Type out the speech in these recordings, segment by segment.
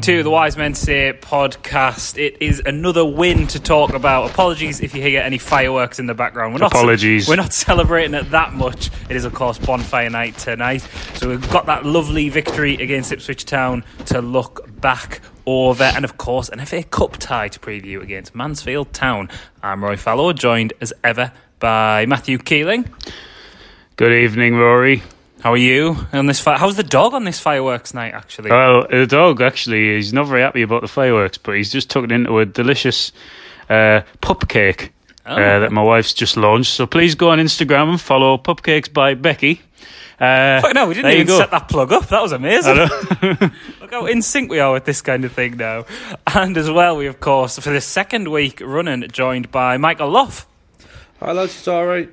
Welcome to the Wise Men Say podcast. It is another win to talk about. Apologies if you hear any fireworks in the background. We're not, Apologies. We're not celebrating it that much. It is, of course, bonfire night tonight. So we've got that lovely victory against Ipswich Town to look back over, and of course, an FA Cup tie to preview against Mansfield Town. I'm Rory Fallow, joined as ever by Matthew Keeling. Good evening, Rory. How are you on this? Fi- How's the dog on this fireworks night? Actually, Well, the dog actually he's not very happy about the fireworks, but he's just tucked into a delicious uh, pup cake Oh. uh, that my wife's just launched. So please go on Instagram and follow Pupcakes by Becky. Uh, Fuck no, we didn't you even set that plug up. That was amazing. Look how in sync we are with this kind of thing now. And as well, we of course, for the second week running, joined by Michael Loff. Hi lads, it's alright.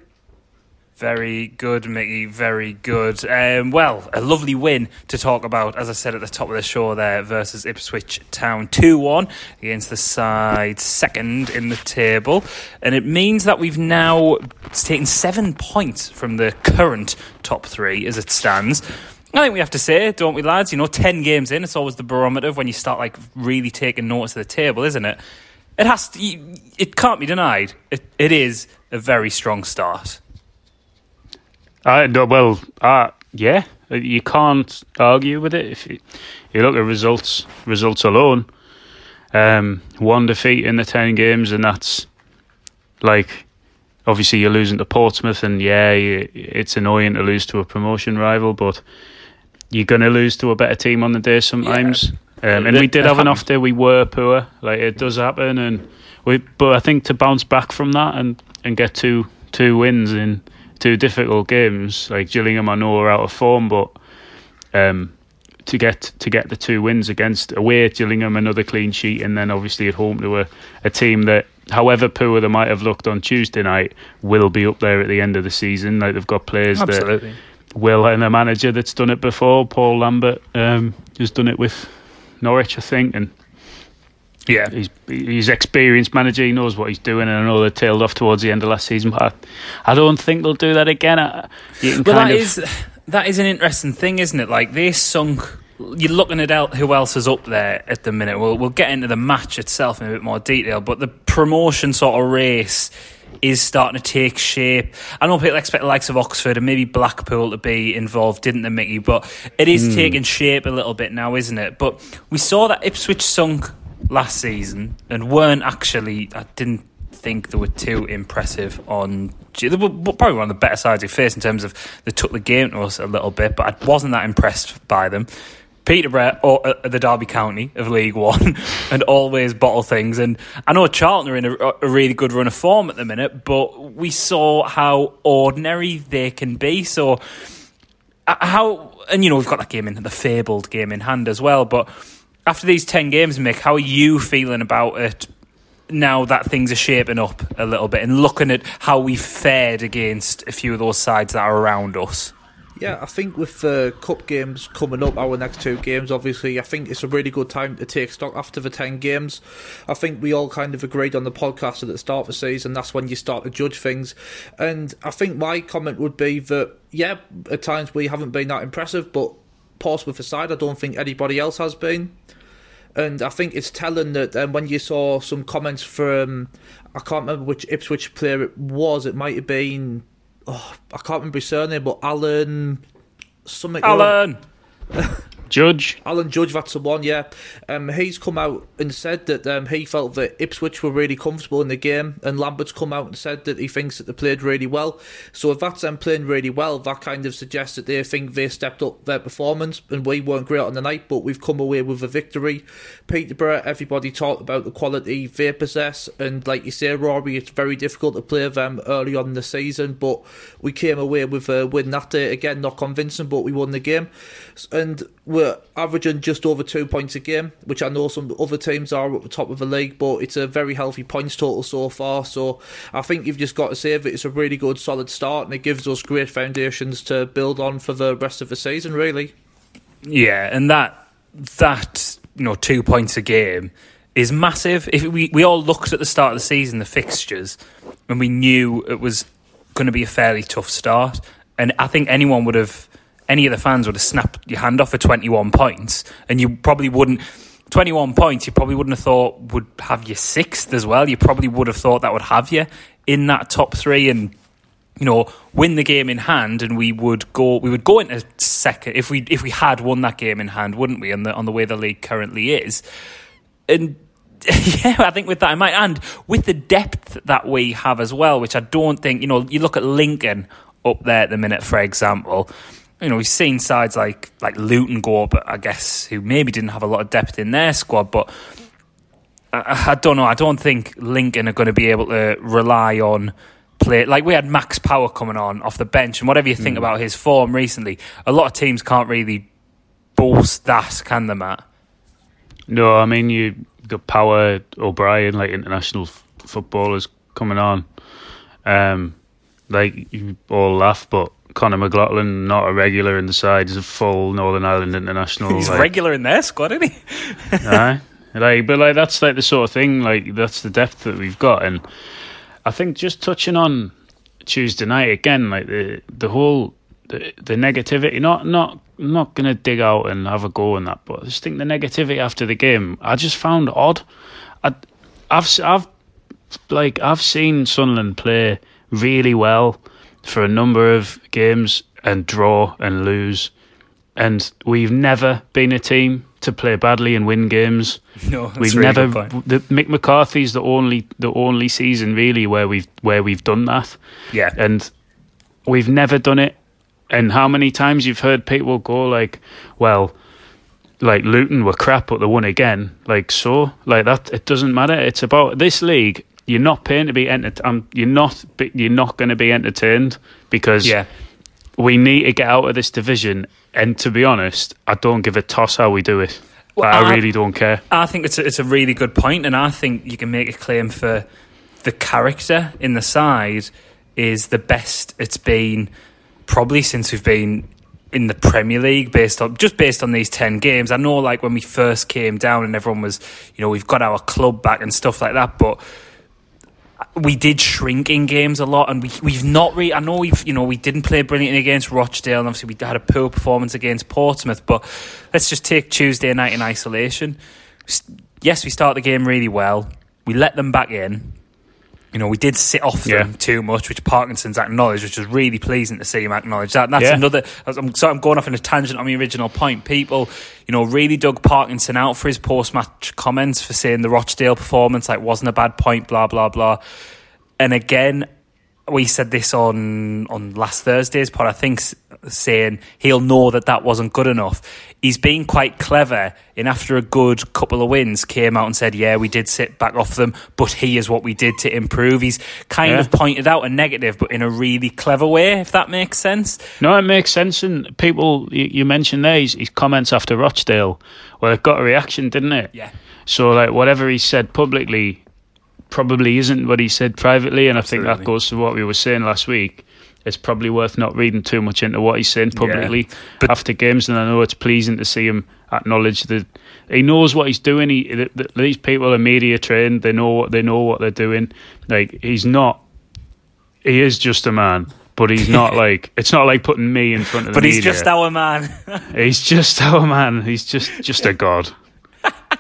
Very good, Mickey. Very good. Um, well, a lovely win to talk about, as I said at the top of the show there, versus Ipswich Town 2 1 against the side second in the table. And it means that we've now taken seven points from the current top three as it stands. I think we have to say, don't we, lads? You know, 10 games in, it's always the barometer when you start like really taking notice of the table, isn't it? It has to, it can't be denied. It, it is a very strong start. I, well, uh, yeah, you can't argue with it if you, you look at results. Results alone, um, one defeat in the ten games, and that's like obviously you're losing to Portsmouth, and yeah, you, it's annoying to lose to a promotion rival, but you're going to lose to a better team on the day sometimes. Um, and we did have an off day. We were poor, like it does happen, and we. But I think to bounce back from that and and get two two wins in two difficult games, like Gillingham, I know are out of form, but um, to get to get the two wins against away at Gillingham, another clean sheet, and then obviously at home to a, a team that, however poor they might have looked on Tuesday night, will be up there at the end of the season. Like they've got players that will and a manager that's done it before. Paul Lambert um, has done it with Norwich, I think, and Yeah. he's he's experienced manager. He knows what he's doing, and I know they tailed off towards the end of last season, but I, I don't think they'll do that again. I, Well, that of, is that is an interesting thing, isn't it? Like they sunk. You're looking at el- who else is up there at the minute. We'll we'll get into the match itself in a bit more detail, but the promotion sort of race is starting to take shape. I know people expect the likes of Oxford and maybe Blackpool to be involved, didn't they, Mickey? But it is hmm. taking shape a little bit now, isn't it? But we saw that Ipswich sunk last season and weren't actually. I didn't think they were too impressive on. They were probably one of the better sides we faced in terms of they took the game to us a little bit, but I wasn't that impressed by them. Peterborough or uh, the Derby County of League One and always bottle things. And I know Charlton are in a, a really good run of form at the minute, but we saw how ordinary they can be. So uh, how and you know we've got that game in the fabled game in hand as well. But after these ten games, Mick, how are you feeling about it? Now that things are shaping up a little bit, and looking at how we fared against a few of those sides that are around us. Yeah, I think with the cup games coming up, our next two games, obviously, I think it's a really good time to take stock after the 10 games. I think we all kind of agreed on the podcast at the start of the season, that's when you start to judge things. And I think my comment would be that, yeah, at times we haven't been that impressive, but Portsmouth aside, I don't think anybody else has been. And I think it's telling that um, when you saw some comments from, I can't remember which Ipswich player it was, it might have been, oh, I can't remember his surname, but Alan, something. Alan, Judge. Alan Judge, that's the one, yeah. Um, he's come out and said that um, he felt that Ipswich were really comfortable in the game, and Lambert's come out and said that he thinks that they played really well. So if that's them playing really well, that kind of suggests that they think they stepped up their performance, and we weren't great on the night, but we've come away with a victory. Peterborough, everybody talked about the quality they possess, and like you say, Rory, it's very difficult to play them early on in the season, but we came away with a win that day. Again, not convincing, but we won the game. And we're averaging just over two points a game, which I know some other teams are at the top of the league, but it's a very healthy points total so far. So I think you've just got to say that it's a really good, solid start, and it gives us great foundations to build on for the rest of the season, really. Yeah, and that that you know two points a game is massive. If we we all looked at the start of the season, the fixtures, and we knew it was going to be a fairly tough start, and I think anyone would have, any of the fans would have snapped your hand off for twenty one points, and you probably wouldn't. 21 points, you probably wouldn't have thought would have you sixth as well. You probably would have thought that would have you in that top three and you know win the game in hand and we would go we would go into second if we if we had won that game in hand wouldn't we on the on the way the league currently is and yeah I think with that in mind and with the depth that we have as well which I don't think you know you look at Lincoln up there at the minute for example you know, we've seen sides like like Luton go up, I guess, who maybe didn't have a lot of depth in their squad, but I, I don't know. I don't think Lincoln are going to be able to rely on play. Like we had Max Power coming on off the bench, and whatever you think mm. about his form recently, a lot of teams can't really boast that, can they, Matt? No, I mean you got Power, O'Brien, like international f- footballers coming on. Um, like you all laugh, but Conor McLaughlin, not a regular in the side, is a full Northern Ireland international. He's like, regular in their squad, isn't he? aye, like, but like that's like the sort of thing. Like that's the depth that we've got, and I think just touching on Tuesday night again, like the the whole the, the negativity. Not not not gonna dig out and have a go on that, but I just think the negativity after the game, I just found odd. I, I've I've like I've seen Sunderland play really well for a number of games and draw and lose. And we've never been a team to play badly and win games. No, we've really never. The, Mick McCarthy's the only the only season really where we've where we've done that. Yeah, and we've never done it. And how many times you've heard people go like, "Well, like Luton were crap, but they won again." Like so, like that. It doesn't matter. It's about this league you're not paying to be entertained. Um, you're not. You're not going to be entertained because yeah. we need to get out of this division. And to be honest, I don't give a toss how we do it. Well, I, I, really don't care. I think it's a, it's a really good point, and I think you can make a claim for the character in the side is the best it's been probably since we've been in the Premier League based on just based on these 10 games. I know like when we first came down and everyone was, you know, we've got our club back and stuff like that, but we did shrink in games a lot, and we we've not really. I know we've you know we didn't play brilliantly against Rochdale, and obviously we had a poor performance against Portsmouth. But let's just take Tuesday night in isolation. Yes, we start the game really well. We let them back in. You know, we did sit off them yeah. too much, which Parkinson's acknowledged, which was really pleasing to see him acknowledge that. And that's yeah. another. I'm, so I'm going off in a tangent on the original point. People, you know, really dug Parkinson out for his post-match comments for saying the Rochdale performance like wasn't a bad point, blah blah blah. And again, we said this on on last Thursday's pod. I think saying he'll know that that wasn't good enough. He's been quite clever. And after a good couple of wins, came out and said, "Yeah, we did sit back off them, but here's what we did to improve." He's kind yeah. of pointed out a negative, but in a really clever way, if that makes sense. No, it makes sense. And people, you, you mentioned there his, his comments after Rochdale, well, it got a reaction, didn't it? Yeah. So, like, whatever he said publicly probably isn't what he said privately, and Absolutely. I think that goes to what we were saying last week. It's probably worth not reading too much into what he's saying publicly yeah, after games, and I know it's pleasing to see him acknowledge that he knows what he's doing. He, the, the, these people are media trained; they know what they know what they're doing. Like he's not, he is just a man but he's not like it's not like putting me in front of the but he's just our man he's just our man he's just just a god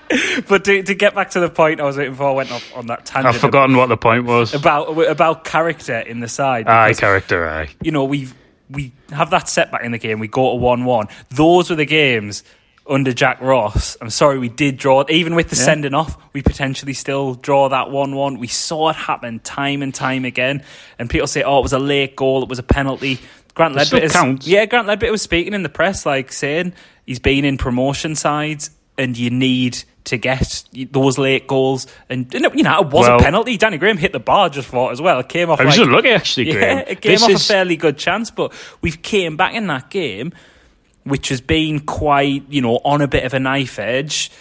but to, to get back to the point I was waiting for, I went off on that tangent. I've forgotten about, what the point was about about character in the side. Because, aye, character. Aye. You know, we we have that setback in the game. We go to one one. Those were the games under Jack Ross. I'm sorry, we did draw even with the yeah. sending off. We potentially still draw that one one. We saw it happen time and time again. And people say, "Oh, it was a late goal. It was a penalty." Grant Leadbitter, yeah, Grant Leadbitter was speaking in the press, like saying he's been in promotion sides, and you need to get those late goals. And you know, it was well, a penalty. Danny Graham hit the bar just for it as well. It came off. I was like, looking actually. Graham. Yeah, it came this off is... a fairly good chance, but we've came back in that game, which has been quite you know on a bit of a knife edge.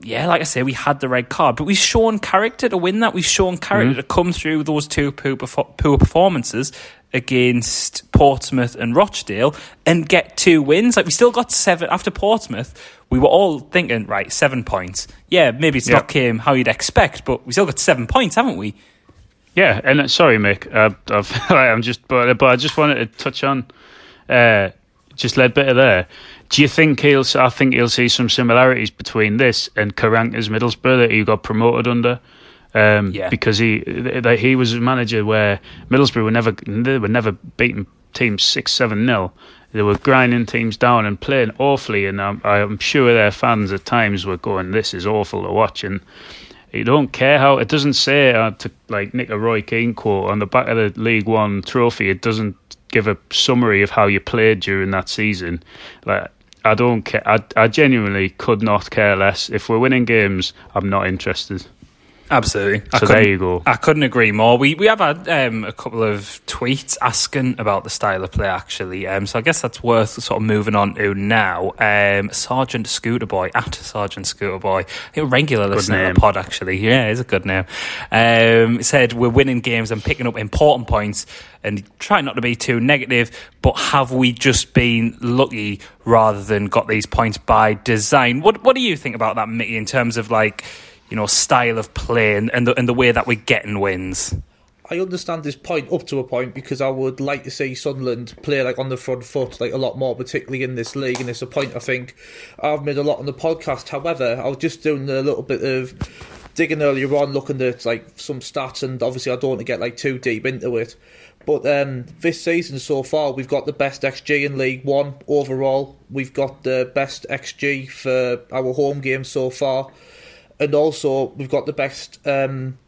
Yeah, like I say, we had the red card, but we've shown character to win that. We've shown character mm-hmm. to come through those two poor, poor performances against Portsmouth and Rochdale and get two wins. Like we still got seven after Portsmouth we were all thinking, right, seven points. Yeah, maybe it's not came how you'd expect, but we still got seven points, haven't we? Yeah, and uh, sorry, Mick, uh, i am just, but but I just wanted to touch on uh, just Leadbitter there. Do you think he'll? I think he'll see some similarities between this and Karanka's Middlesbrough that he got promoted under. Um, Yeah. because he that he was a manager where Middlesbrough were never they were never beating teams six seven nil. They were grinding teams down and playing awfully, and I'm, I'm sure their fans at times were going, "This is awful to watch." And you don't care how it doesn't say uh, to like Nick a Roy Keane quote on the back of the League One trophy. It doesn't give a summary of how you played during that season. Like I don't care. I, I genuinely could not care less. If we're winning games, I'm not interested. Absolutely. I So couldn't- there you go. I couldn't agree more. We we have had um, a couple of tweets asking about the style of play actually. Um, so I guess that's worth sort of moving on to now. Um, Sergeant Scooter Boy at Sergeant Scooter Boy, a regular listener name. of the pod actually. Yeah, it's a good name. Um, said we're winning games and picking up important points and try not to be too negative, but have we just been lucky rather than got these points by design? What what do you think about that, Mickey, in terms of like you know style of play and, and the and the way that we're getting wins? I understand this point up to a point because I would like to see Sunderland play like on the front foot like a lot more, particularly in this league. And it's a point I think I've made a lot on the podcast. However, I was just doing a little bit of digging earlier on, looking at like some stats, and obviously I don't want to get like too deep into it. But um, this season so far, we've got the best XG in League One overall. We've got the best XG for our home games so far, and also we've got the best um,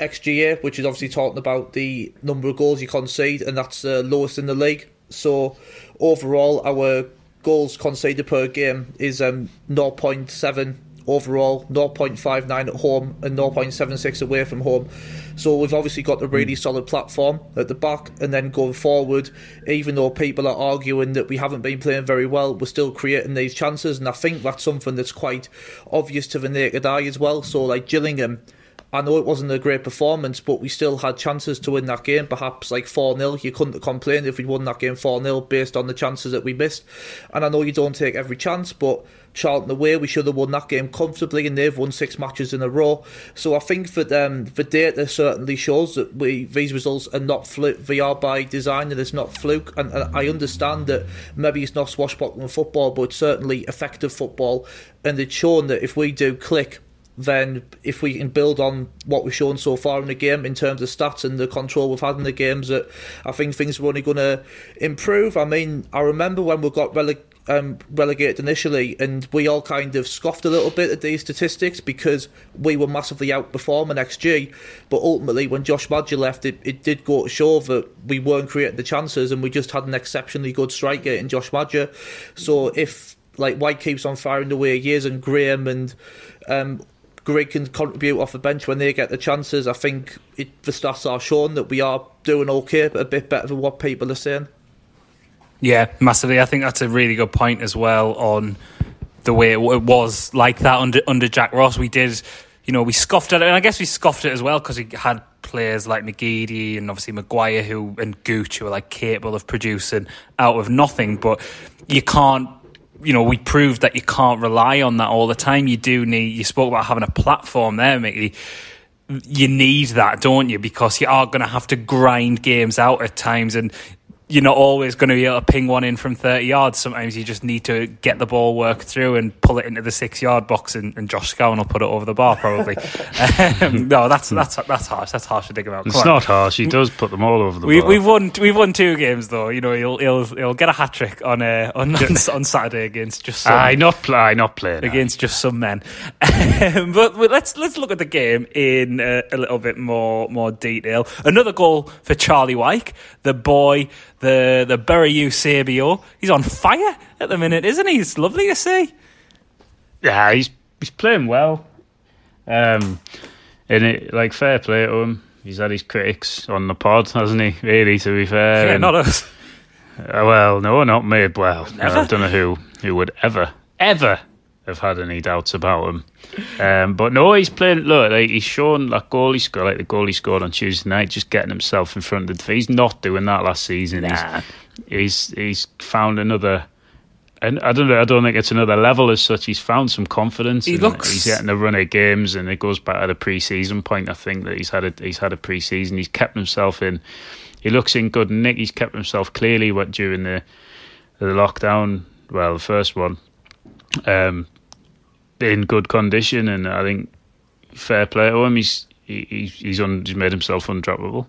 XGA, which is obviously talking about the number of goals you concede, and that's uh, lowest in the league. So overall, our goals conceded per game is um, 0.7 overall, 0.59 at home, and 0.76 away from home. So we've obviously got a really hmm. solid platform at the back, and then going forward, even though people are arguing that we haven't been playing very well, we're still creating these chances, and I think that's something that's quite obvious to the naked eye as well. So like Gillingham. I know it wasn't a great performance, but we still had chances to win that game. Perhaps like 4 0. You couldn't have complained if we'd won that game 4 0 based on the chances that we missed. And I know you don't take every chance, but Charlton away, we should have won that game comfortably, and they've won six matches in a row. So I think that um, the data certainly shows that we these results are not fluke. They are by design, and it's not fluke. And, and I understand that maybe it's not swashbuckling football, but certainly effective football. And it's shown that if we do click then if we can build on what we've shown so far in the game in terms of stats and the control we've had in the games, that I think things are only going to improve. I mean, I remember when we got rele- um, relegated initially, and we all kind of scoffed a little bit at these statistics because we were massively outperforming XG. But ultimately, when Josh Maja left, it, it did go to show that we weren't creating the chances, and we just had an exceptionally good striker in Josh Maja. So if like Wyke keeps on firing the way he is, and Graham and um, Grigg can contribute off the bench when they get the chances. I think it, the stats are showing that we are doing okay, but a bit better than what people are saying. Yeah, massively. I think that's a really good point as well on the way it, was like that under under Jack Ross. We did, you know, we scoffed at it, and I guess we scoffed it as well because he had players like McGeady and obviously Maguire who and Gooch who like capable of producing out of nothing. But you can't. You know, we proved that you can't rely on that all the time. You do need. You spoke about having a platform there, Mickey you need that, don't you? Because you are going to have to grind games out at times, and you're not always going to be able to ping one in from 30 yards. Sometimes you just need to get the ball worked through and pull it into the six yard box, and, and Josh Scowen will put it over the bar probably. um, no, that's that's that's harsh. That's harsh to dig about. It's on. not harsh. He does put them all over the We, bar. we've won. We've won two games though. You know, he'll he'll he'll get a hat trick on uh, on on Saturday against just some, Aye, not play. Aye, not playing. against just some men. Um, but, but let's let's look at the game in uh, a little bit more more detail. Another goal for Charlie Wyke, the boy, the the Bury Sabio. He's on fire at the minute, isn't he? It's lovely to see. Yeah, he's he's playing well. Um, and it like fair play to him. He's had his critics on the pod, hasn't he? Really, to be fair. Yeah, And- not us. Uh, well, no, not me. Well? I don't know who who would ever ever have had any doubts about him. Um, but no, he's playing. Look, like, he's shown that goal he scored, like the goal he scored on Tuesday night, just getting himself in front of the. He's not doing that last season. Nah. He's, he's he's found another. And I don't know. I don't think it's another level as such. He's found some confidence. He looks- He's getting a run of games, and it goes back to the pre-season point. I think that he's had a he's had a pre-season. He's kept himself in. He looks in good nick. He's kept himself clearly what during the the lockdown, well, the first one, um, in good condition, and I think fair play to him. He's he, he's un, he's made himself undroppable.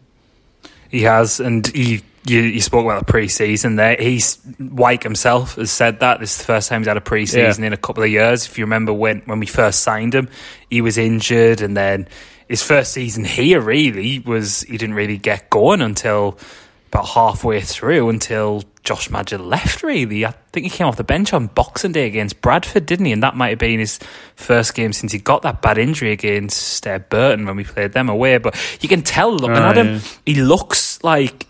He has, and he you, you spoke about the pre-season there. He's Wyke himself has said that this is the first time he's had a pre-season yeah. in a couple of years. If you remember when when we first signed him, he was injured, and then his first season here really was he didn't really get going until about halfway through until Josh Maja left, really. I think he came off the bench on Boxing Day against Bradford, didn't he? And that might have been his first game since he got that bad injury against uh, Burton when we played them away. But you can tell looking oh, at him, yeah. he looks like.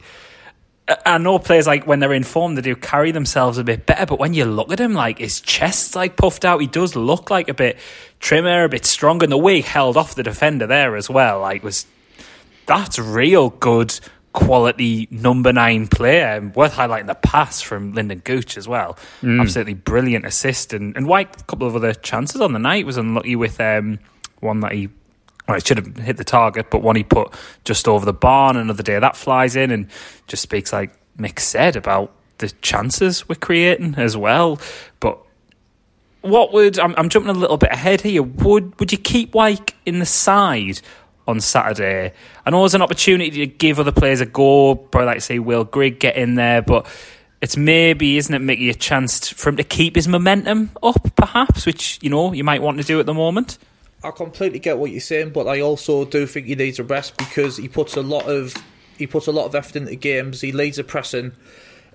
I know players like when they're in form, they do carry themselves a bit better. But when you look at him, like his chest's like puffed out, he does look like a bit trimmer, a bit stronger. And the way he held off the defender there as well, like was that's real good quality number nine player. Worth highlighting the pass from Lynden Gooch as well. Mm. Absolutely brilliant assist. And, and Wyke, a couple of other chances on the night, was unlucky with um, one that he. Well, it should have hit the target, but one he put just over the barn. Another day that flies in and just speaks like Mick said about the chances we're creating as well. But what would I'm, I'm jumping a little bit ahead here? Would would you keep Wyke in the side, on Saturday. and there's an opportunity to give other players a go, probably like say Will Grigg get in there, but it's maybe, isn't it, Mickey, a chance for him to keep his momentum up, perhaps, which, you know, you might want to do at the moment? I completely get what you're saying, but I also do think he needs a rest because he puts a lot of he puts a lot of effort into games. He leads a pressing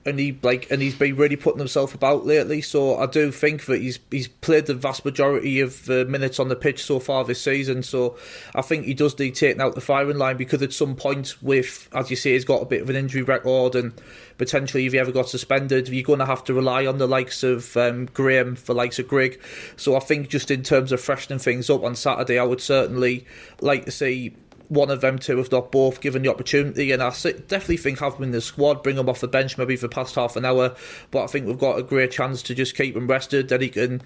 and he like and he's been really putting himself about lately. So I do think that he's he's played the vast majority of the minutes on the pitch so far this season. So I think he does need taking out the firing line because at some point, with as you say, he's got a bit of an injury record and potentially if he ever got suspended, you're going to have to rely on the likes of um, Graham for likes of Grigg. So I think just in terms of freshening things up on Saturday, I would certainly like to see one of them two, if not both, given the opportunity. And I definitely think have them in the squad, bring them off the bench maybe for the past half an hour. But I think we've got a great chance to just keep him rested. Then he can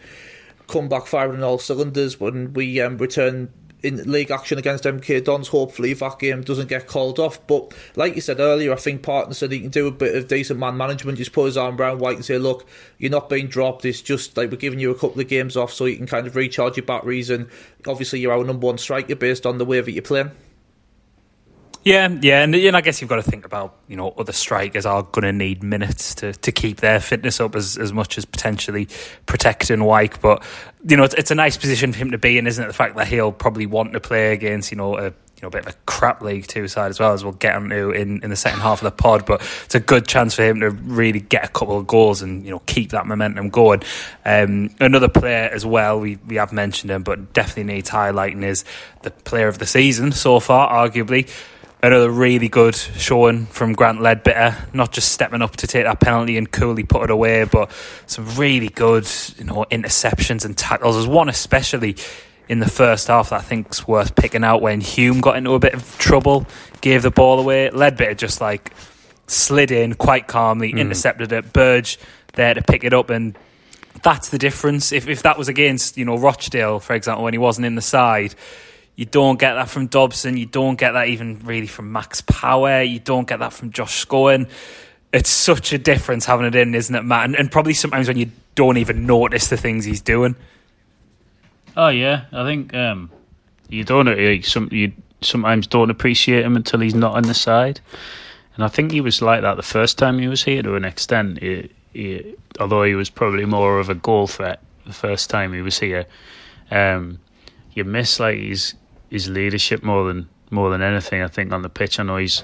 come back firing on all cylinders when we um, return in league action against MK Dons. Hopefully, if that game doesn't get called off. But like you said earlier, I think Parton said he can do a bit of decent man management. Just put his arm around Wyke and say, "Look, you're not being dropped. It's just like we're giving you a couple of games off so you can kind of recharge your batteries. And obviously, you're our number one striker based on the way that you're playing." Yeah, yeah, and, and I guess you've got to think about you know other strikers are going to need minutes to, to keep their fitness up as, as much as potentially protecting Wyke. But you know it's, it's a nice position for him to be in, isn't it? The fact that he'll probably want to play against you know a you know a bit of a crap League Two side as well as we'll get into in, in the second half of the pod. But it's a good chance for him to really get a couple of goals and you know keep that momentum going. Um, another player as well we we have mentioned him, but definitely needs highlighting is the player of the season so far, arguably another really good showing from Grant Leadbitter, not just stepping up to take that penalty and coolly put it away, but some really good, you know, interceptions and tackles. There's one especially in the first half that I think's worth picking out when Hume got into a bit of trouble, gave the ball away. Leadbitter just like slid in quite calmly, mm. intercepted it. Burge there to pick it up and that's the difference. If if that was against, you know, Rochdale, for example, when he wasn't in the side, you don't get that from Dobson. You don't get that even really from Max Power. You don't get that from Josh Scowen. It's such a difference having it in, isn't it, Matt? And, and probably sometimes when you don't even notice the things he's doing. Oh yeah, I think um, you don't like, some you sometimes don't appreciate him until he's not on the side. And I think he was like that the first time he was here to an extent. He, he, although he was probably more of a goal threat the first time he was here. Um, you miss like his his leadership more than more than anything. I think on the pitch, I know he's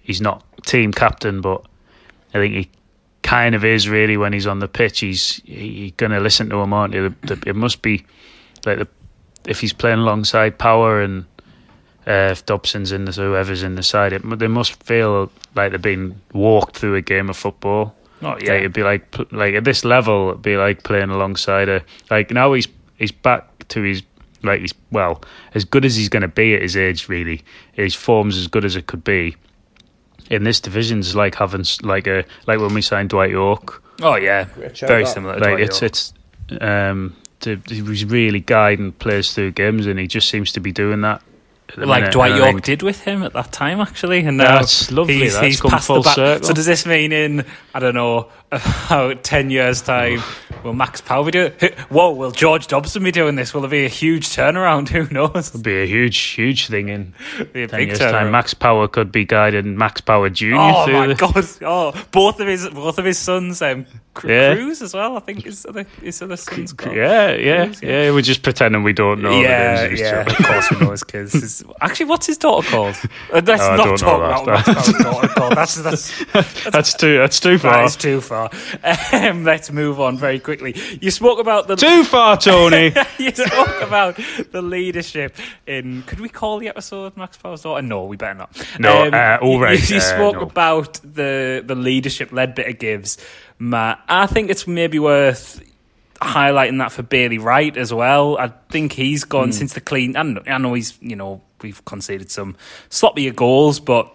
he's not team captain, but I think he kind of is really when he's on the pitch. He's he's going to listen to him, aren't you? It must be like the, if he's playing alongside Power and uh, if Dobson's in the whoever's in the side, it, they must feel like they're being walked through a game of football. Oh yeah, like, it'd be like like at this level, it'd be like playing alongside a like now he's he's back to his like he's well as good as he's going to be at his age. Really, his form's as good as it could be. In this division, is like having like a like when we signed Dwight Yorke. Oh yeah, very similar. like Dwight it's Yorke. it's um, to, he was really guiding players through games, and he just seems to be doing that at the like Dwight Yorke think- did with him at that time, actually. And now That's lovely, He's, that's he's come full the circle. So does this mean in I don't know about ten years' time will Max Power be doing? Whoa, will George Dobson be doing this? Will there be a huge turnaround? Who knows? It'll be a huge, huge thing in ten years' turnaround. time. Max Power could be guiding Max Power Junior Oh through my the, god! Oh, both of his both of his sons, um, Cru- Yeah. Cruz as well. I think his other his other sons. called. Yeah, yeah, Cruz, yeah, We're just pretending we don't know. yeah, the names of his yeah. Of course, we know his kids. His- actually, what's his daughter called? Uh, let's Oh, I not talk about that. Daughter called. That's that's That's too. That's too far. is too far. Um, let's move on very quickly. You spoke about the Too far, Tony. you spoke about the leadership in. Could we call the episode Max Power's daughter? No, we better not. No, uh, all you- right, You, uh, spoke no. about the the leadership Leadbitter gives Matt. I think it's maybe worth highlighting that for Bailey Wright as well. I think he's gone since the clean. I know, I know he's you know we've conceded some sloppier goals, but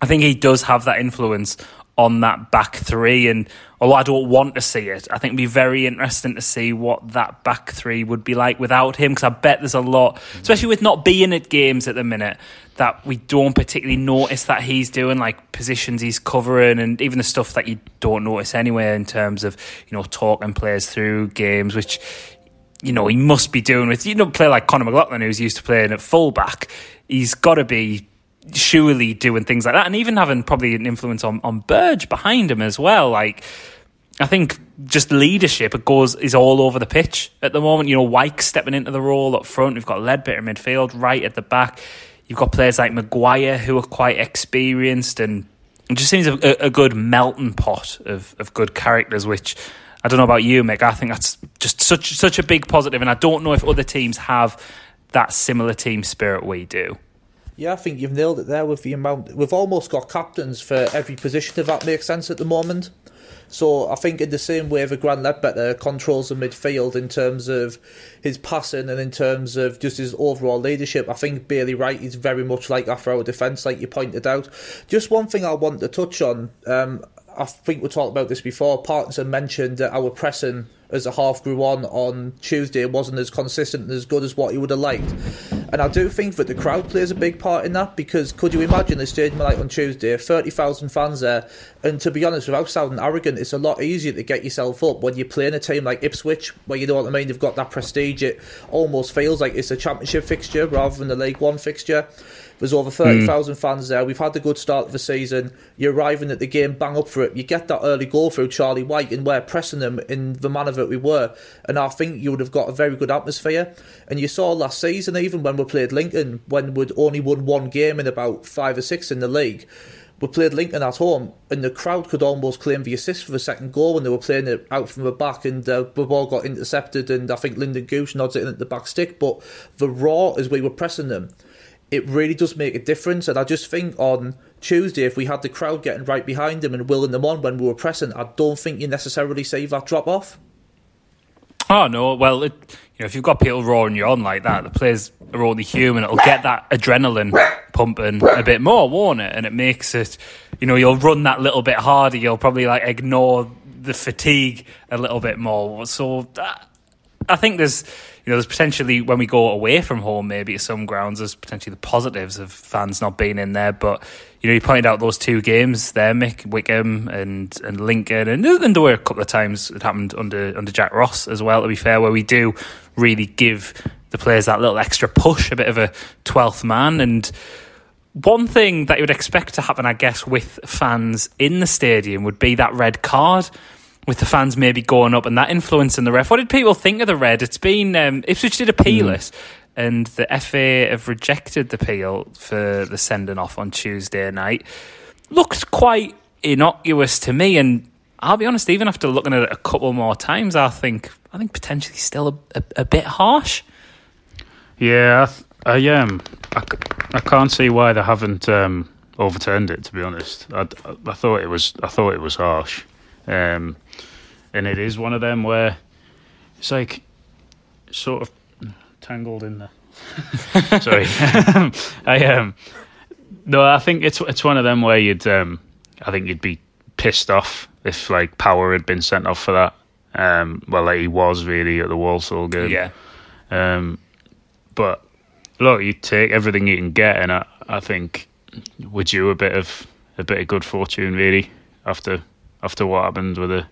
I think he does have that influence on that back three. And although I don't want to see it, I think it'd be very interesting to see what that back three would be like without him. Because I bet there's a lot, especially with not being at games at the minute, that we don't particularly notice that he's doing, like positions he's covering, and even the stuff that you don't notice anywhere in terms of you know talking players through games, which you know, he must be doing with, you know, a player like Conor McLaughlin, who's used to playing at fullback, he's got to be surely doing things like that and even having probably an influence on, on Burge behind him as well. Like, I think just leadership it goes is all over the pitch at the moment. You know, Wyke stepping into the role up front. We've got Leadbitter midfield, right at the back. You've got players like Maguire who are quite experienced and it just seems a, a good melting pot of, of good characters, which I don't know about you, Mick. I think that's just such such a big positive, and I don't know if other teams have that similar team spirit we do. Yeah, I think you've nailed it there with the amount. We've almost got captains for every position, if that makes sense at the moment. So I think in the same way the Grant Leadbitter controls the midfield in terms of his passing and in terms of just his overall leadership, I think Bailey Wright is very much like that for our defence, like you pointed out. Just one thing I want to touch on. Um, I think we talked about this before. Parkinson mentioned that our pressing as a half grew on on Tuesday it wasn't as consistent and as good as what he would have liked. And I do think that the crowd plays a big part in that because could you imagine the stadium like on Tuesday, 30,000 fans there? And to be honest, without sounding arrogant, it's a lot easier to get yourself up when you're playing a team like Ipswich, where you know what I mean, you've got that prestige. It almost feels like it's a championship fixture rather than the League One fixture. There's over hmm. 30,000 fans there. We've had a good start of the season. You're arriving at the game, bang up for it. You get that early goal through Charlie Wyke, and we're pressing them in the manner that we were. And I think you would have got a very good atmosphere. And you saw last season, even when we played Lincoln, when we'd only won one game in about five or six in the league. We played Lincoln at home, and the crowd could almost claim the assist for the second goal when they were playing it out from the back, and uh, the ball got intercepted. And I think Lynden Gooch nods it in at the back stick. But the raw as we were pressing them, it really does make a difference. And I just think on Tuesday, if we had the crowd getting right behind them and willing them on when we were pressing, I don't think you necessarily see that drop off. Oh no! Well, it, you know, if you've got people roaring you on like that, the players are only human. It'll get that adrenaline pumping a bit more, won't it? And it makes it, you know, you'll run that little bit harder. You'll probably like ignore the fatigue a little bit more. So that, I think there's, you know, there's potentially when we go away from home, maybe at some grounds, there's potentially the positives of fans not being in there. But you know, you pointed out those two games there, Mick Wickham and and Lincoln, and, and there were a couple of times it happened under under Jack Ross as well. To be fair, where we do really give the players that little extra push, a bit of a twelfth man, and one thing that you would expect to happen, I guess, with fans in the stadium would be that red card. With the fans maybe going up and that influencing the ref. What did people think of the red? It's been um, Ipswich did appeal it, and the FA have rejected the appeal for the sending off on Tuesday night. Looks quite innocuous to me, and I'll be honest. Even after looking at it a couple more times, I think I think potentially still a, a, a bit harsh. Yeah, I, I um, I, I can't see why they haven't um, overturned it. To be honest, I, I thought it was I thought it was harsh, um, and it is one of them where it's like sort of tangled in there. Sorry, I um, no, I think it's it's one of them where you'd um, I think you'd be pissed off if like Power had been sent off for that. Um, well, like he was really at the Walsall game. Yeah, Um, but look, you take everything you can get, and I, I think we're due a bit of a bit of good fortune really after after what happened with the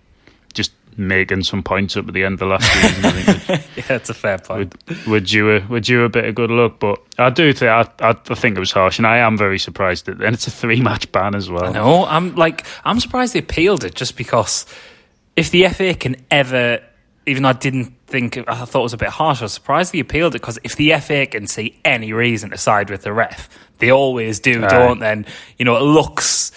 just making some points up at the end of the last season. I think yeah, it's a fair point. we're, we're due a we're due a bit of good luck, but I do think I, I, I think it was harsh, and I am very surprised that. And it's a three match ban as well. No, I'm like I'm surprised they appealed it just because if the FA can ever, even though I didn't think I thought it was a bit harsh, I was surprised they appealed it because if the FA can see any reason to side with the ref, they always do, Aye. don't? Then you know it looks,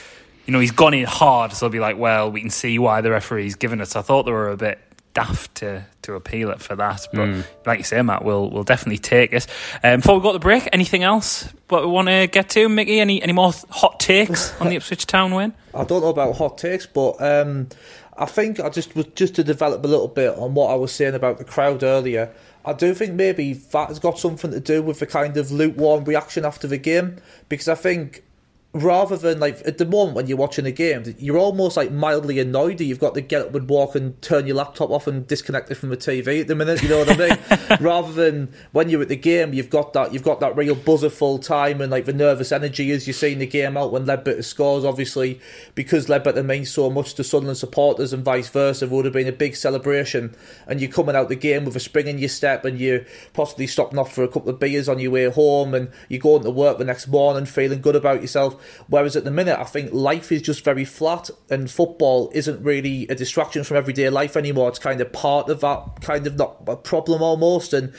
you know, he's gone in hard, so they'll be like, well, we can see why the referee's given us. I thought they were a bit daft to to appeal it for that, but like you say, Matt, we'll we'll definitely take it. Um, before we go to the break, anything else what we want to get to, Mickey? Any any more hot takes on the Ipswich Town win? I don't know about hot takes, but um, I think I just was just to develop a little bit on what I was saying about the crowd earlier. I do think maybe that has got something to do with the kind of lukewarm reaction after the game because I think rather than like at the moment when you're watching a game, you're almost like mildly annoyed that you've got to get up and walk and turn your laptop off and disconnect it from the TV at the minute. You know what I mean? rather than when you're at the game, you've got that you've got that real buzzer full time and like the nervous energy as you're seeing the game out when Leadbitter scores. Obviously, because Leadbitter means so much to Sunderland supporters and vice versa, it would have been a big celebration. And you're coming out the game with a spring in your step, and you possibly stopping off for a couple of beers on your way home, and you're going to work the next morning feeling good about yourself. Whereas at the minute, I think life is just very flat, and football isn't really a distraction from everyday life anymore. It's kind of part of that kind of not a problem almost. And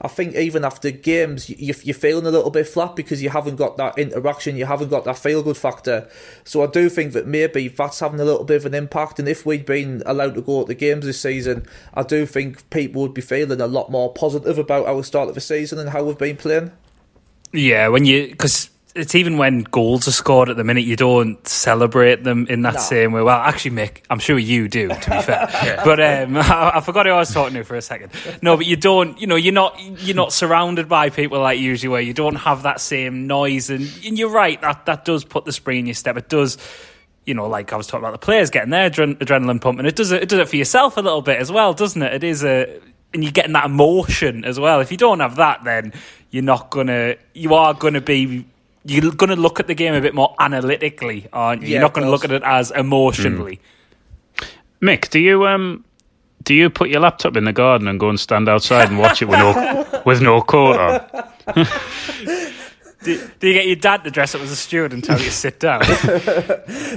I think even after games, you- you're feeling a little bit flat because you haven't got that interaction, you haven't got that feel good factor. So I do think that maybe that's having a little bit of an impact. And if we'd been allowed to go at the games this season, I do think people would be feeling a lot more positive about our start of the season and how we've been playing. Yeah, when you because it's even when goals are scored at the minute, you don't celebrate them in that No. same way. Well, actually, Mick, I'm sure you do. To be fair, but um, I, I forgot who I was talking to for a second. No, but you don't. You know, you're not you're not surrounded by people like usually where you don't have that same noise. And, and you're right that that does put the spring in your step. It does. You know, like I was talking about the players getting their adren- adrenaline pumping. It does it. It does it for yourself a little bit as well, doesn't it? It is a and you're getting that emotion as well. If you don't have that, then you're not gonna. You are gonna be. You're gonna look at the game a bit more analytically, aren't you? Yeah, you're not gonna look at it as emotionally. Mick, do you um do you put your laptop in the garden and go and stand outside and watch it with no with no coat on? Do, do you get your dad to dress up as a steward and tell you to sit down?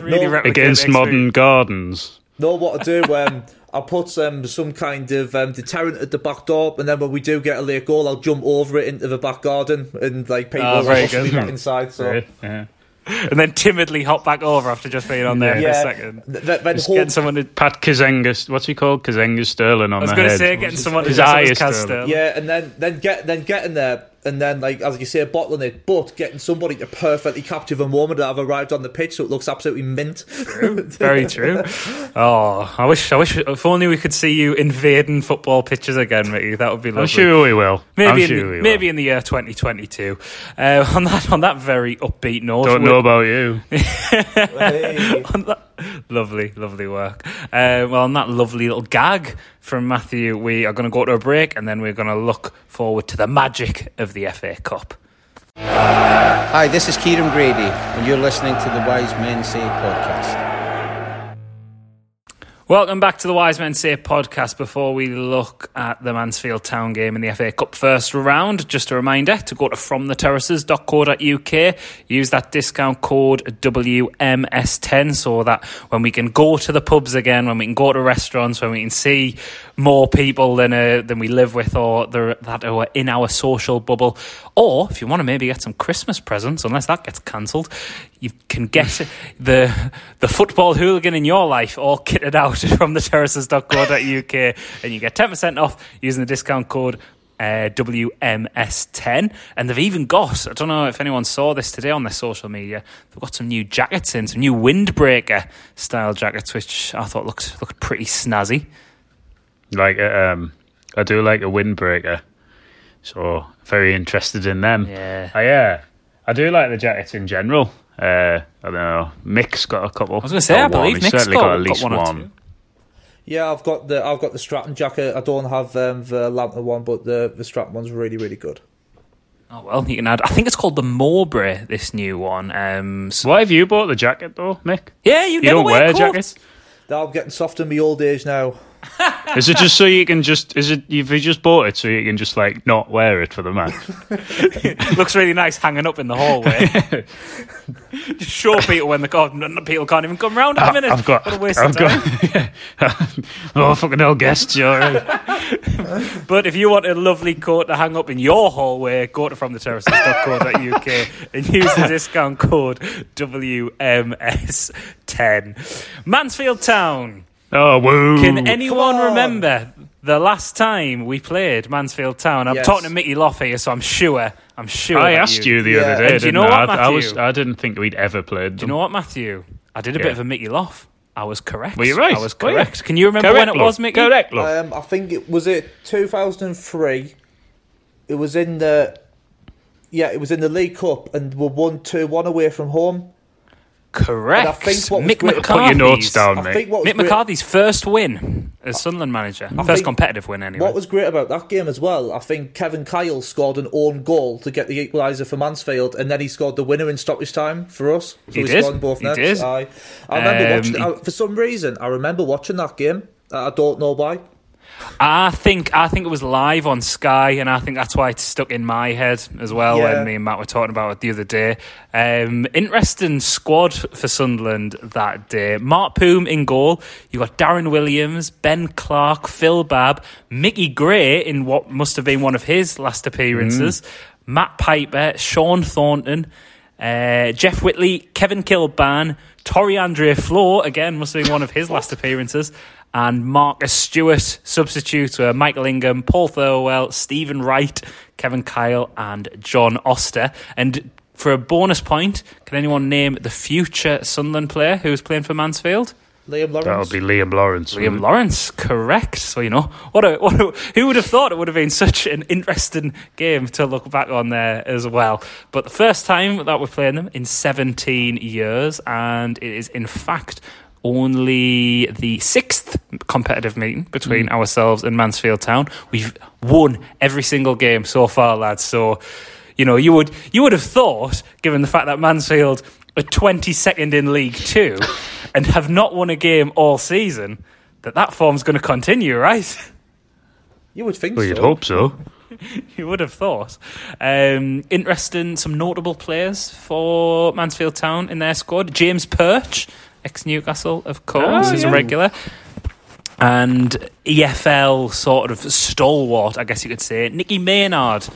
really No. Against modern gardens. No, what to do. Um, I'll put um, some kind of um, deterrent at the back door, and then when we do get a late goal, I'll jump over it into the back garden, and like people Oh, will very me back inside. So yeah. and then timidly hop back over after just being on there yeah, for a second. Th- th- then Just hope- getting someone to. Pat Kazenga, what's he called? Kazenga Sterling on I was going to say getting someone to His dress up eye as is Sterling. yeah, and then then get then getting there, and then like as you say, bottling it, but getting somebody to perfectly capture the moment that I've arrived on the pitch, so it looks absolutely mint. Very true. Oh, I wish, I wish, if only we could see you invading football pitches again, Mickey. That would be lovely. I'm sure we will. Maybe, I'm in, sure the, we maybe will. in the year 2022. Uh, on that, on that very upbeat note, Don't know about you. Hey. on that, lovely, lovely work. Uh, well, on that lovely little gag from Matthew, we are going to go to a break, and then we're going to look forward to the magic of the FA Cup. Hi, this is Kieran Grady, and you're listening to the Wise Men Say podcast. Welcome back to the Wise Men Say podcast. Before we look at the Mansfield Town game in the FA Cup first round, just a reminder to go to fromtheterraces.co.uk, use that discount code WMS10 so that when we can go to the pubs again, when we can go to restaurants, when we can see more people than uh, than we live with or that are in our social bubble, or if you want to maybe get some Christmas presents, unless that gets cancelled, you can get the the football hooligan in your life all kitted out from the terraces.co.uk and you get 10% off using the discount code uh, WMS10 and they've even got I don't know if anyone saw this today on their social media they've got some new jackets in some new windbreaker style jackets which I thought looked looked pretty snazzy Like uh, um, I do like a windbreaker, so very interested in them. Yeah. Oh, yeah. I do like the jackets in general. Uh, I don't know. Mick's got a couple. I was gonna say, I believe He's Mick's certainly got- got, at got least one one. Yeah, I've got the I've got the Stratton jacket. I don't have um, the Lantern one, but the the Stratton one's really really good. Oh well, you can add. I think it's called the Mowbray. This new one. Um, so- Why have you bought the jacket though, Mick? yeah, you, You never don't wear, wear coats. jackets? Now I'm getting soft in my old age now. Is it just so you can just? Is it you've you just bought it so you can just like not wear it for the match? Looks really nice hanging up in the hallway. Just show people when the people can't even come round at the minute. I've got. what a waste I've of time. got. oh fucking hell, guests! You're right. But if you want a lovely coat to hang up in your hallway, go to fromtheterraces.co.uk and use the discount code WMS10. Mansfield Town. Oh woo! Can anyone remember the last time we played Mansfield Town? I'm Yes. talking to Mickey Loff here, so I'm sure. I'm sure. I that asked you, the Yeah. other And day. do you didn't know I? what, I, I was. Matthew? I didn't think we'd ever played Do you know what, Matthew? I did a Yeah. bit of a Mickey Loff. I was correct. Were you right? I was Were you? correct. Can you remember Correct, when it love. was, Mickey? Correct, love. Um, I think it was it 2003. It was in the yeah, it was in the League Cup, and we won two one away from home. Correct. And I think what Mick great- McCarthy's, Put your notes down, I mate. think what was Mick great, McCarthy's first win as Sunderland manager. first competitive win, anyway. what was great about that game as well. I think Kevin Kyle scored an own goal to get the equaliser for Mansfield, and then he scored the winner in stoppage time for us. So He he, did. both He nets. did. I, I remember Um, watching. he- I, for some reason, I remember watching that game. I don't know why. I think I think it was live on Sky, and I think that's why it's stuck in my head as well. Yeah. When me and Matt were talking about it the other day, um, interesting squad for Sunderland that day. Mart Poom in goal. You got Darren Williams, Ben Clark, Phil Babb, Mickey Gray in what must have been one of his last appearances. Matt Piper, Sean Thornton. Uh, Jeff Whitley, Kevin Kilbane, Tore André Flo, again, must have been one of his last appearances, and Marcus Stewart, substitute were Michael Ingham, Paul Thirlwell, Stephen Wright, Kevin Kyle, and John Oster. And for a bonus point, can anyone name the future Sunderland player who was playing for Mansfield? Liam Lawrence. That'll be Liam Lawrence. Liam Lawrence, correct. So you know what? A, what a, who would have thought it would have been such an interesting game to look back on there as well. But the first time that we're playing them in 17 years, and it is in fact only the sixth competitive meeting between ourselves and Mansfield Town. We've won every single game so far, lads. So you know you would you would have thought, given the fact that Mansfield are 22nd in League Two and have not won a game all season, that that form's going to continue, right? You would think Well, so. you'd hope so. you would have thought. Um, interesting, some notable players for Mansfield Town in their squad. James Perch, ex Newcastle, of course, Oh, is a regular. And EFL sort of stalwart, I guess you could say, Nicky Maynard,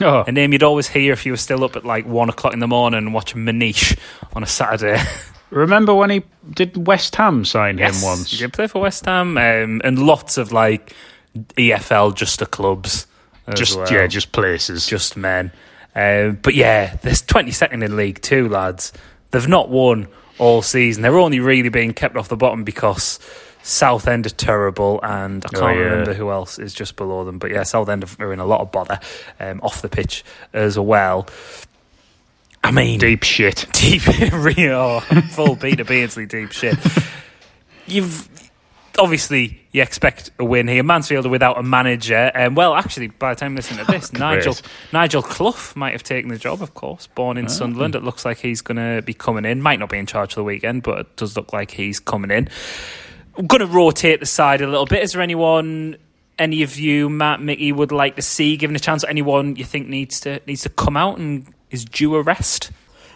Oh, a name you'd always hear if you were still up at like one o'clock in the morning watching Manish on a Saturday. remember when he did West Ham sign Yes, him once? He did play for West Ham um, and lots of like EFL just the clubs. Just well. yeah, just places. just men. Um, but yeah, there's 22nd in League Two, lads. They've not won all season. They're only really being kept off the bottom because Southend are terrible, and I Oh, can't yeah. remember who else is just below them. But yeah, Southend are in a lot of bother um, off the pitch as well. I mean, deep shit. deep real full Peter Beardsley deep shit. You've obviously you expect a win here. Mansfield are without a manager, and well, actually, by the time you listen to this, Nigel Nigel Clough might have taken the job. Of course, born in ah. Sunderland, it looks like he's going to be coming in. Might not be in charge for the weekend, but it does look like he's coming in. I'm going to rotate the side a little bit. Is there anyone? Any of you, Matt, Mickey, would like to see given a chance? Anyone you think needs to needs to come out and is due a rest?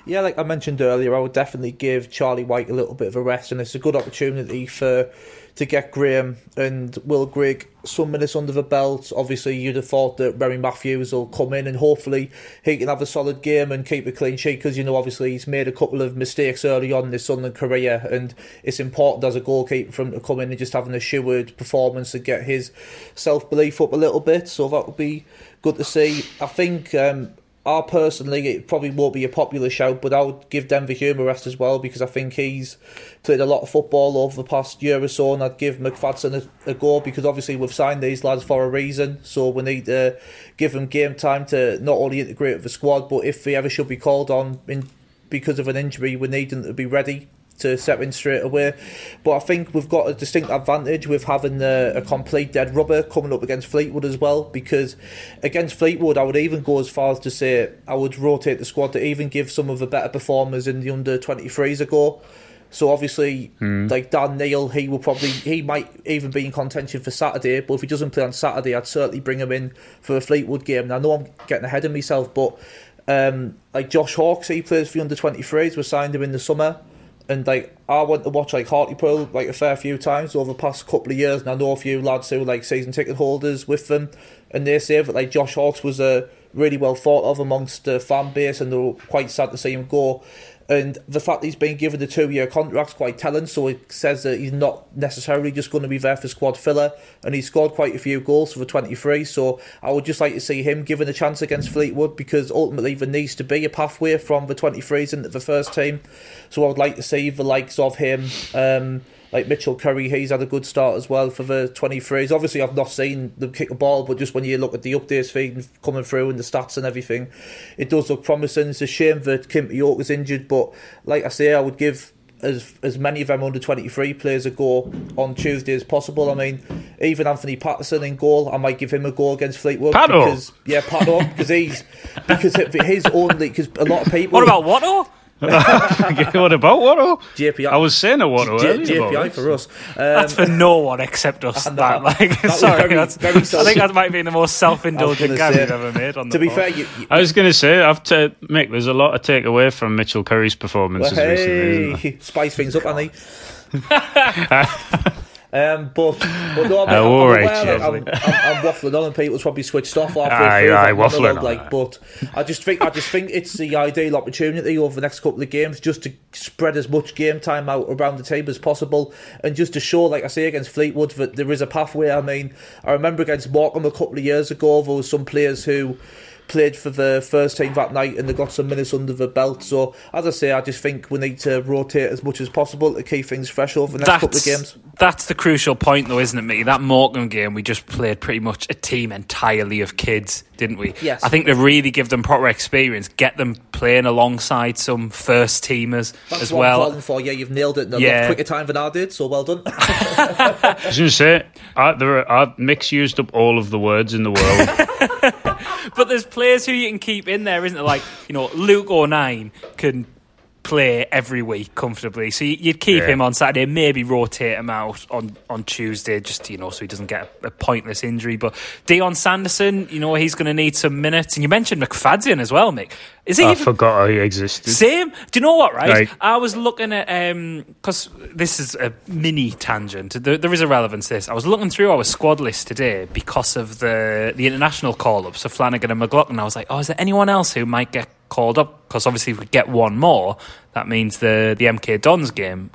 Yeah, like I mentioned earlier, I would definitely give Charlie Wyke a little bit of a rest, and it's a good opportunity for to get Graham and Will Grigg some minutes under the belt. Obviously, you'd have thought that Remy Matthews will come in and hopefully he can have a solid game and keep a clean sheet because you know obviously he's made a couple of mistakes early on in his Sunderland career, and it's important as a goalkeeper for him to come in and just having a assured performance to get his self belief up a little bit. So that would be good to see. I think. Um, I personally, it probably won't be a popular shout, but I would give Denver Hume a rest as well because I think he's played a lot of football over the past year or so, and I'd give McFadzean a, a go because obviously we've signed these lads for a reason, so we need to give them game time to not only integrate with the squad, but if they ever should be called on in because of an injury, we need them to be ready. To set in straight away. But I think we've got a distinct advantage with having a, a complete dead rubber coming up against Fleetwood as well. Because against Fleetwood, I would even go as far as to say I would rotate the squad to even give some of the better performers in the under 23s a go. So obviously, like Dan Neil, he will probably he might even be in contention for Saturday. But if he doesn't play on Saturday, I'd certainly bring him in for a Fleetwood game. And I know I'm getting ahead of myself, but um, like Josh Hawkes, he plays for the under 23s. We signed him in the summer, and like I went to watch like Hartlepool like a fair few times over the past couple of years, and I know a few lads who like season ticket holders with them, and they say that like Josh Hawkes was a uh, really well thought of amongst the fan base, and they were quite sad to see him go. And the fact he's been given the two year contract's quite telling, so it says that he's not necessarily just going to be there for squad filler. And he scored quite a few goals for the 23, so I would just like to see him given a chance against Fleetwood because ultimately there needs to be a pathway from the 23s into the first team. So I would like to see the likes of him. Um, like Mitchell Curry, he's had a good start as well for the 23s. Obviously, I've not seen them kick a ball, but just when you look at the updates feed coming through and the stats and everything, it does look promising. It's a shame that Kim York is injured, but like I say, I would give as as many of them under 23 players a go on Tuesday as possible. I mean, even Anthony Patterson in goal, I might give him a go against Fleetwood. Pato. Because, yeah, Pato, because he's, because his only, because a lot of people. What about Watto? What about Watto? JPI? I was saying a Watto J- earlier. about JPI it. for us. Um, That's for no one except us. That, that- like, that sorry, very- that's, very I think that might be the most self-indulgent gonna gag say- we've ever made on the to be pod. fair, you, you, I was going to say, I've to Mick. There's a lot to take away from Mitchell Curry's performances Well, recently. Isn't there? hey, spice things up, Annie. um, but, but no, Oh, I'm, all I'm, I'm, I'm, I'm waffling on, and people's probably switched off halfway Aye, through aye, waffling on, like, but I just think I just think it's the ideal opportunity over the next couple of games just to spread as much game time out around the table as possible, and just to show, like I say, against Fleetwood that there is a pathway. I mean, I remember against Morecambe a couple of years ago, there was some players who played for the first team that night and they got some minutes under the belt. So, as I say, I just think we need to rotate as much as possible to keep things fresh over the next couple of That's, games. that's the crucial point, though, isn't it, me? That Morecambe game, we just played pretty much a team entirely of kids, didn't we? Yes. I think to really give them proper experience, get them playing alongside some first teamers That's as what well. I'm calling for. Yeah, you've nailed it in a Yeah. quicker time than I did, so well done. I was going to say, I, there are, I, Mick's used up all of the words in the world. But there's players who you can keep in there, isn't there? Like, you know, Luke O'Nien can play every week comfortably. So you- you'd keep Yeah. him on Saturday, maybe rotate him out on, on Tuesday, just, you know, so he doesn't get a, a pointless injury. But Dion Sanderson, you know, he's going to need some minutes. And you mentioned McFadzean as well, Mick. Is he I even forgot he existed. same. Do you know what? Right, Right. I was looking at um, because this is a mini tangent. There, there is a relevance to this. I was looking through our squad list today because of the the international call ups of Flanagan and McLaughlin. I was like, oh, is there anyone else who might get called up? Because obviously, if we get one more, that means the the MK Dons game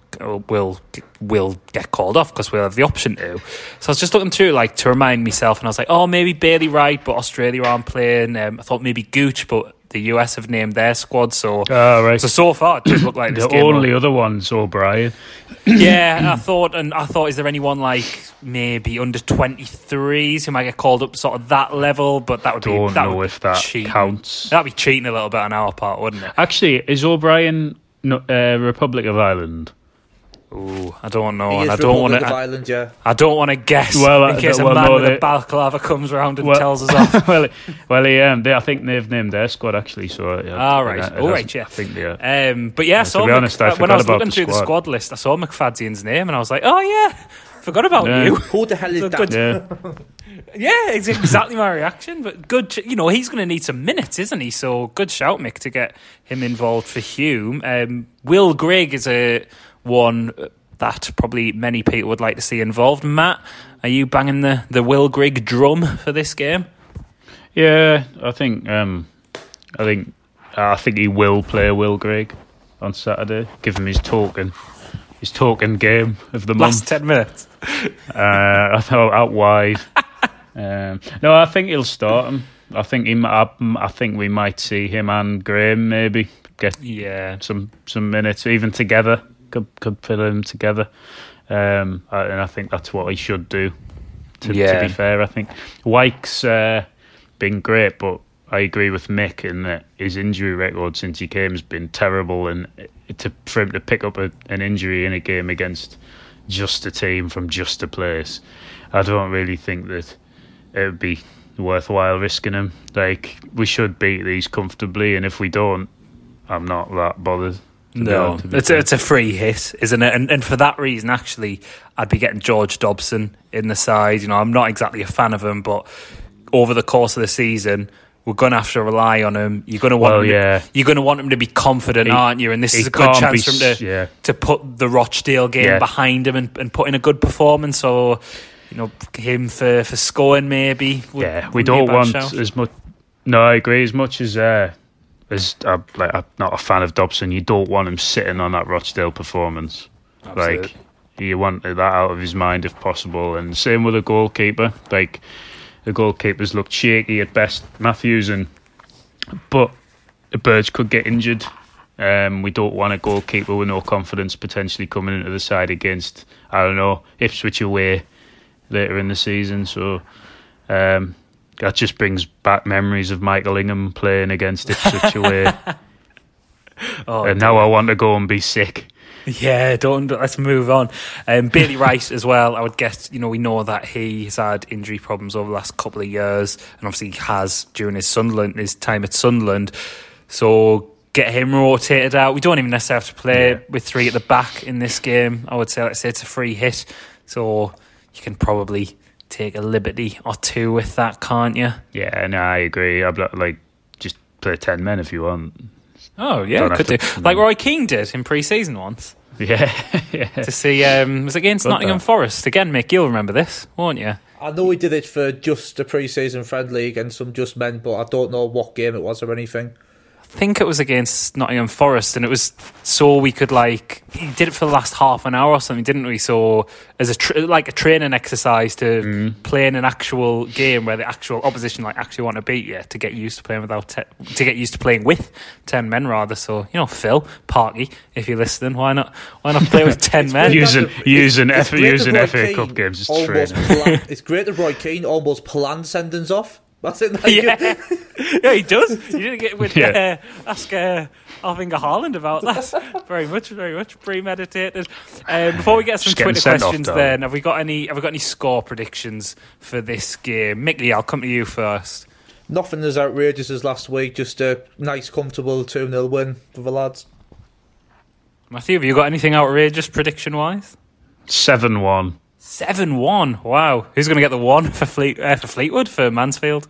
will will get called off because we'll have the option to. So I was just looking through like to remind myself, and I was like, oh, maybe Bailey Wright, but Australia aren't playing. Um, I thought maybe Gooch, but the US have named their squad. So Ah, right. so so far, it does look like the only other one's O'Brien. yeah, I thought, and I thought, is there anyone like maybe under twenty threes who might get called up, sort of that level? But that would be Don't that know would if be that cheating. counts. That'd be cheating a little bit on our part, wouldn't it? Actually, is O'Brien no, uh, Republic of Ireland? Ooh, I don't know, He and is I don't want to. Ireland, yeah. I don't want to guess Well, in uh, case a man no, with a they- balaclava comes around and Well- tells us off. well, well, he, um, they, I think they've named their squad actually. So yeah, Ah, right. it All right, hasn't- yeah. I think they. Are. Um, but yeah, I to be Mc- honest, I when I forgot was about looking the through the squad. squad list, I saw McFadzean's name, and I was like, oh yeah, forgot about Yeah. you. Who the hell is So that? Yeah, Yeah, it's exactly my reaction. But good, ch- you know, he's going to need some minutes, isn't he? So good shout, Mick, to get him involved for Hume. Um, Will Grigg is a one that probably many people would like to see involved. Matt, are you banging the, the Will Grigg drum for this game? yeah. I think. Um, I think. I think he will play Will Grigg on Saturday. Give him his token, his token game of the month. Last 10 minutes. Uh, I thought out wide. um, no, I think he'll start him. I think he. I, I think we might see him and Graham maybe get Yeah. some some minutes, even together. Could could fill them together. Um, and I think that's what he should do. To, to be fair, I think Wyke's uh, been great, but I agree with Mick in that his injury record since he came has been terrible, and to for him to pick up a, an injury in a game against just a team from just a place, I don't really think that it would be worthwhile risking him. Like we should beat these comfortably, and if we don't, I'm not that bothered. No, it's a, it's a free hit, isn't it? And and for that reason, actually, I'd be getting George Dobson in the side. You know, I'm not exactly a fan of him, but over the course of the season, we're going to have to rely on him. You're going to want Well, him. yeah. To, you're going to want him to be confident, He- aren't you? And this is a good chance be for him to yeah. to put the Rochdale game Yeah. behind him and, and put in a good performance. Or you know, him for for scoring maybe. would- yeah, we wouldn't be a don't want shout. as much. No, I agree. As much as uh, as uh, like, I'm not a fan of Dobson, you don't want him sitting on that Rochdale performance. Absolutely. Like you want that out of his mind if possible. And same with the goalkeeper. Like the goalkeepers looked shaky at best, Matthews and but the Birds could get injured. Um, we don't want a goalkeeper with no confidence potentially coming into the side against I don't know Ipswich away later in the season. So um, that just brings back memories of Michael Ingham playing against Ipswich away, Oh, and now I want to go and be sick. Yeah, don't. Let's move on. Um, Bailey Wright as well. I would guess. You know, we know that he has had injury problems over the last couple of years, and obviously he has during his Sunderland, his time at Sunderland. So get him rotated out. We don't even necessarily have to play Yeah. with three at the back in this game. I would say, let's say it's a free hit, so you can probably take a liberty or two with that, can't you? Yeah, no, I agree. I'd like just play ten men if you want. Oh yeah, Don't could have do to- like Roy Keane did in pre-season once. Yeah, yeah. To see, um, was it against Good Nottingham that. Forest again, Mick. You'll remember this, won't you? I know he did it for just a pre-season friendly against some just men, but I don't know what game it was or anything. Think it was against Nottingham Forest, and it was so we could like he did it for the last half an hour or something, didn't we? So as a tr- like a training exercise to mm. play in an actual game where the actual opposition like actually want to beat you to get used to playing without te- to get used to playing with ten men rather. So you know, Phil Parky, if you're listening, why not why not play with ten men? Using- that- using it's F- using FA Cup games as almost training. plan- it's great that Roy Keane almost planned sendings off. That's it. Like, yeah, yeah, he does. You didn't get with Yeah. uh, ask uh, Alf-Inge Haaland about that. very much, very much premeditated. Um, before we get some Just Twitter sent off, questions, then have we got any? Have we got any score predictions for this game? Mickey, I'll come to you first. Nothing as outrageous as last week. Just a nice, comfortable two 0 win for the lads. Matthew, have you got anything outrageous prediction wise? Seven one. Seven one. Wow, who's going to get the one for Fleet uh, for Fleetwood for Mansfield?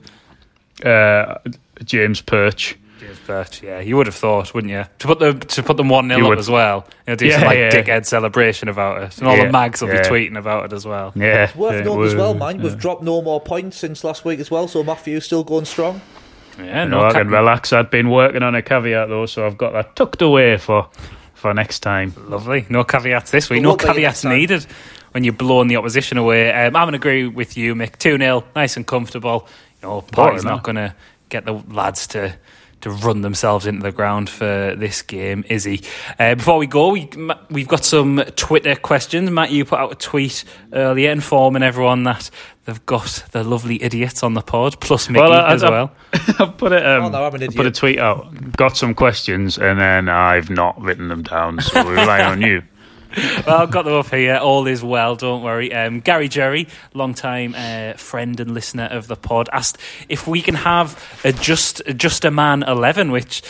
Uh, James Perch. James Perch. yeah, you would have thought, wouldn't you? To put them to put them one 0 up would. as well. You know, do Yeah, some like yeah. dickhead celebration about it, and all the mags will yeah. be tweeting about it as well. Yeah, it's Worth yeah, noting as well, were- mind. We've dropped no more points since last week as well, so Matthew's still going strong. Yeah, No, no, I can cap- relax. I'd been working on a caveat though, so I've got that tucked away for for next time. lovely. No caveats this week. We No caveats needed when you're blowing the opposition away. Um, I'm going to agree with you, Mick. Two 0 nice and comfortable. You know, party's not going to get the lads to. To run themselves into the ground for this game, is he? Uh, before we go, we, we've got some Twitter questions. Matt, you put out a tweet earlier informing everyone that they've got the lovely idiots on the pod, plus Mickey I- as I- well. I've put it. Um, Oh, no, I'm put a tweet out. Got some questions, and then I've not written them down, so we rely on you. well, I've got them up here. All is well, don't worry. Um, Gary Jerry, long time uh, friend and listener of the pod, asked if we can have a just just a man eleven, which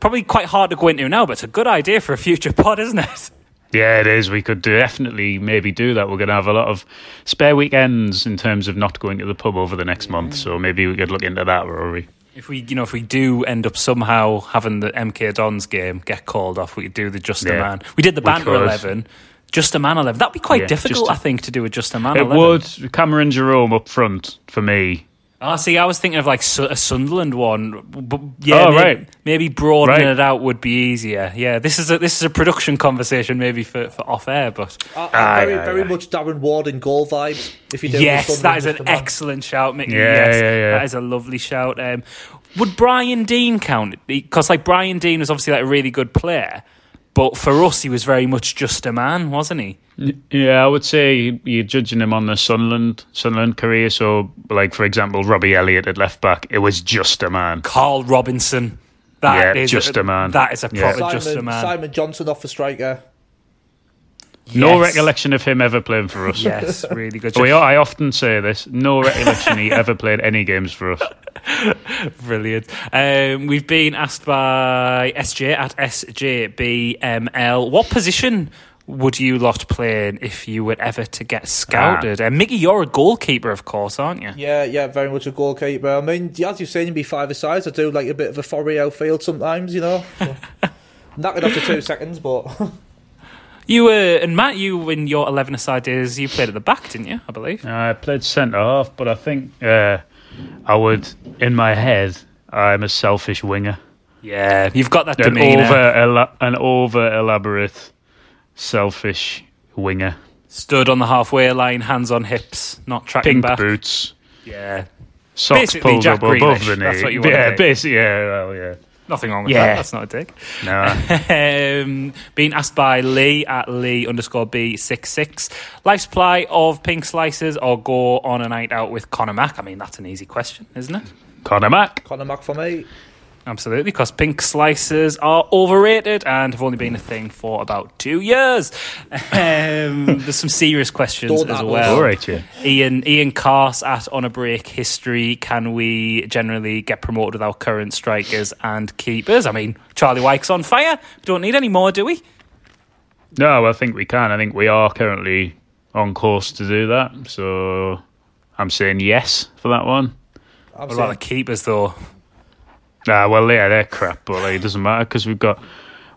probably quite hard to go into now, but it's a good idea for a future pod, isn't it? Yeah, it is. We could definitely maybe do that. We're going to have a lot of spare weekends in terms of not going to the pub over the next month, so maybe we could look into that, Rory. If we, you know, if we do end up somehow having the MK Dons game get called off, we could do the just a Yeah, man. We did the banter eleven. Just a man eleven. That'd be quite Yeah, difficult, a- I think, to do a just a man It eleven. would. Cameron Jerome up front for me. Ah, see, I was thinking of like a Sunderland one, but yeah, Oh, maybe, right. maybe broadening Right. it out would be easier. Yeah, this is a this is a production conversation, maybe for, for off air, but I, I'm Aye, very, aye, very aye. much Darren Ward in goal vibes. If you do yes, that is an excellent shout, Mickey. Yeah, yes, yeah, yeah. that is a lovely shout. Um, would Brian Deane count? Because like Brian Deane was obviously like a really good player, but for us, he was very much just a man, wasn't he? Yeah, I would say you're judging him on the Sunderland Sunderland career. So, like for example, Robbie Elliott at left back, it was just a man. Carl Robinson. That Yeah, is just a man. That is a Yeah. proper Simon, just a man. Simon Johnson off the striker. No recollection of him ever playing for us. Yes, really good. We, I often say this. No recollection he ever played any games for us. Brilliant. Um, we've been asked by SJ at SJBML, what position would you lot play in if you were ever to get scouted? And Mickey, you're a goalkeeper, of course, aren't you? Yeah, yeah, very much a goalkeeper. I mean, as you've seen, me five sides. I do like a bit of a foray outfield sometimes, you know. So, Knock it up two seconds, but You were, and Matt, you in your 11 aside days, you played at the back, didn't you? I believe. I played centre half, but I think uh, I would, in my head, I'm a selfish winger. Yeah, you've got that An demeanour. over, ela- an over elaborate, selfish winger. Stood on the halfway line, hands on hips, not tracking Pink back. boots, Yeah, socks Basically pulled Jack up above the knee. that's what you wanna yeah, be. basically, yeah, well, yeah. Nothing wrong with Yeah. that. That's not a dig. No, um, being asked by Lee at Lee underscore B66. Life supply of pink slices or go on a night out with Conor Mack? I mean, that's an easy question, isn't it? Conor Mack. Conor Mack for me. Absolutely, because pink slices are overrated and have only been a thing for about two years. Um, there's some serious questions as well. All right. Ian Ian Cars at On a Break History. Can we generally get promoted with our current strikers and keepers? I mean, Charlie Wyke's on fire. We don't need any more, do we? No, I think we can. I think we are currently on course to do that. So I'm saying yes for that one. I'm What about the keepers, though? Ah, well, yeah, they're crap, but like, it doesn't matter because we've got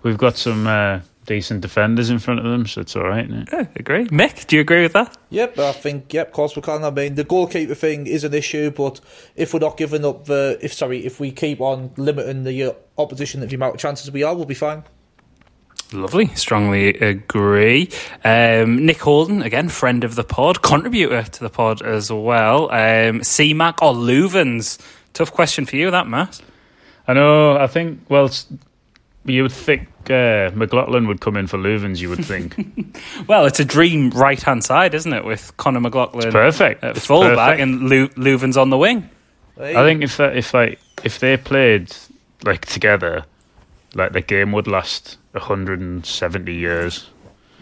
we've got some uh, decent defenders in front of them, so it's all right. Isn't it? Yeah, agree. Mick, do you agree with that? yep, I think, yep, of course we can. I mean, the goalkeeper thing is an issue, but if we're not giving up the, if sorry, if we keep on limiting the uh, opposition, the amount of chances we are, we'll be fine. Lovely. Strongly agree. Um, Nick Holden, again, friend of the pod, contributor to the pod as well. Um, CMAC or Luvens? Tough question for you, that, Matt. I know. I think. Well, you would think uh, McLaughlin would come in for Leuven's. You would think Well, it's a dream right hand side, isn't it? With Conor McLaughlin perfect. at It's fullback perfect. and Leuven's on the wing. Hey, I think if that, if like if they played like together, like the game would last 170 years.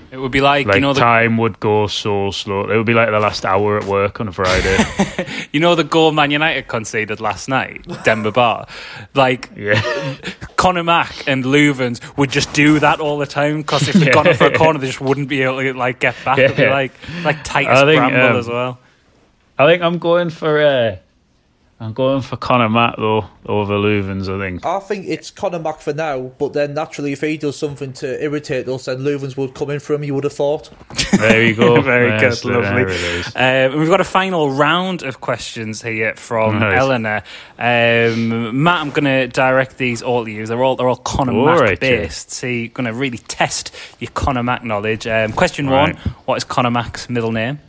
It would be like, Like you know the time would go so slow. It would be like the last hour at work on a Friday. you know the goal Man United conceded last night, Denver Bar. Like yeah, Conor Mack and Leuven's would just do that all the time because if they'd gone up for a corner, they just wouldn't be able to like get back. It'd be like like Titus think, Bramble um, as well. I think I'm going for uh, I'm going for Connor Matt though over Leuven's. I think. I think it's Conor Mack for now, but then naturally, if he does something to irritate us, then Leuven's would come in for him. You would have thought. There you go. Very Yes, good, lovely. it is. Um, we've got a final round of questions here from Nice. Eleanor. Um, Matt, I'm going to direct these all to you. They're all they're all Conor All Mack right, yeah. based. So you're going to really test your Conor Mack knowledge. Um, question Right. one: What is Conor Mack's middle name?